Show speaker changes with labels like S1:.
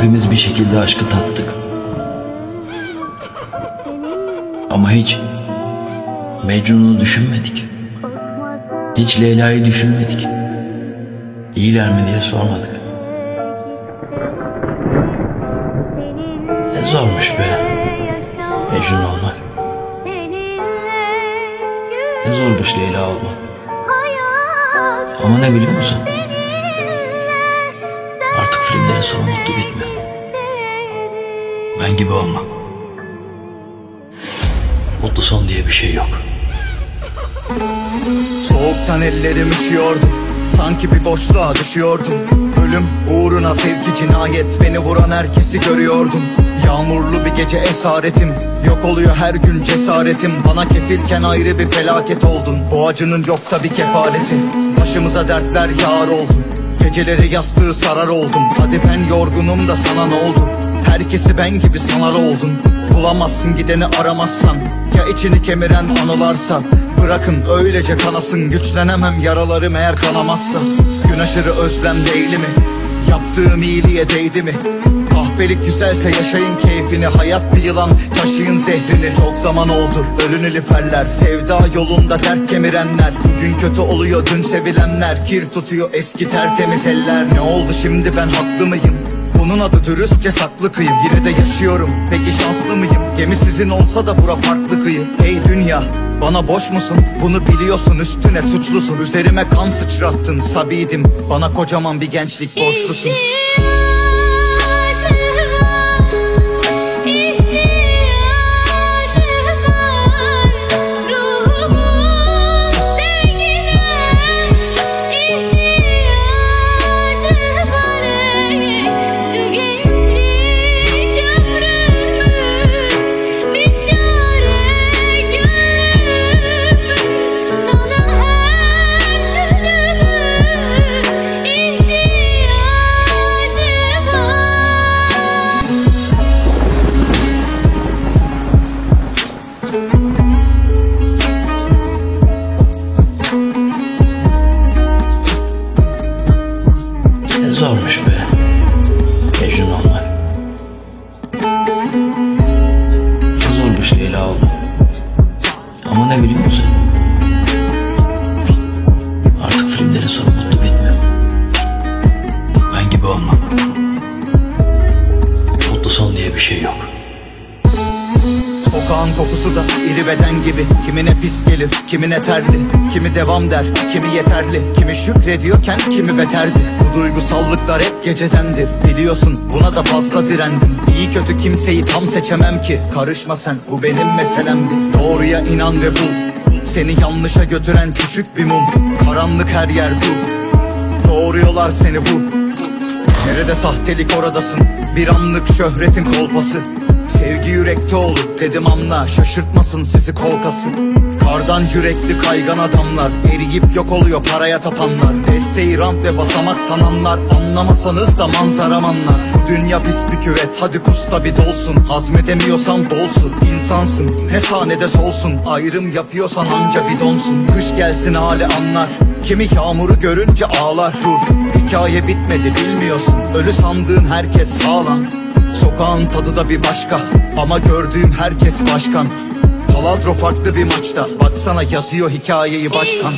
S1: Hepimiz bir şekilde aşkı tattık. Ama hiç Mecnun'u düşünmedik. Hiç Leyla'yı düşünmedik. İyiler mi diye sormadık. Ne zormuş be Mecnun olmak. Ne zormuş Leyla olmak. Ama ne biliyor musun? Artık filmlerin sonu mutlu bitmiyor. Ben gibi olma. Mutlu son diye bir şey yok.
S2: Soğuktan ellerim üşüyordu. Sanki bir boşluğa düşüyordum. Ölüm uğruna sevgi cinayet. Beni vuran herkesi görüyordum. Yağmurlu bir gece esaretim. Yok oluyor her gün cesaretim. Bana kefilken ayrı bir felaket oldun. Bu acının yok da bir kefaleti. Başımıza dertler yağar oldu Geceleri yastığı sarar oldum. Hadi ben yorgunum da sana ne oldu Herkesi ben gibi sanar oldun Bulamazsın gideni aramazsan. Ya içini kemiren anılarsa? Bırakın öylece kanasın. Güçlenemem yaralarım eğer kanamazsa. Gün aşırı özlem değil mi? Yaptığım iyiliğe değdi mi? Kahpelik güzelse yaşayın keyfini. Hayat bir yılan taşıyın zehrini. Çok zaman oldu ölün eliferler Sevda yolunda dert kemirenler. Bugün kötü oluyor dün sevilenler. Kir tutuyor eski tertemiz eller. Ne oldu şimdi ben haklı mıyım? Bunun adı dürüstçe saklı kıyım. Yine de yaşıyorum. Peki şanslı mıyım? Gemi sizin olsa da bura farklı kıyı Ey dünya bana boş musun? Bunu biliyorsun üstüne suçlusun. Üzerime kan sıçrattın sabiydim Bana kocaman bir gençlik borçlusun
S1: Ama ne biliyor musun? Artık
S2: Sokağın kokusu da iri beden gibi. Kimine pis gelir, kimine terli. Kimi devam der, kimi yeterli. Kimi şükrediyorken kimi beterdi Bu duygusallıklar hep gecedendir. Biliyorsun buna da fazla direndim İyi kötü kimseyi tam seçemem ki. Karışma sen bu benim meselemdi. Doğruya inan ve bul. Seni yanlışa götüren küçük bir mum. Karanlık her yer dur Doğruyorlar seni vur Nerede sahtelik oradasın? Bir anlık şöhretin kolpası. Sevgi yürekte olur dedim anla Şaşırtmasın sizi kolkası. Kardan yürekli kaygan adamlar Eriyip yok oluyor paraya tapanlar. Desteği rant ve basamak sananlar Anlamasanız da manzaram anlar Bu dünya pis bir küvet. Hadi kusta bir dolsun. Hazmedemiyorsan dolsun insansın. Ne sahnede solsun. Ayrım yapıyorsan anca bidonsun Kış gelsin hali anlar. Kimi yağmuru görünce ağlar. Dur Hikaye bitmedi bilmiyorsun. Ölü sandığın herkes sağlam. Sokağın tadı da bir başka. Ama gördüğüm herkes başkan. Taladro farklı bir maçta. Baksana yazıyor hikayeyi baştan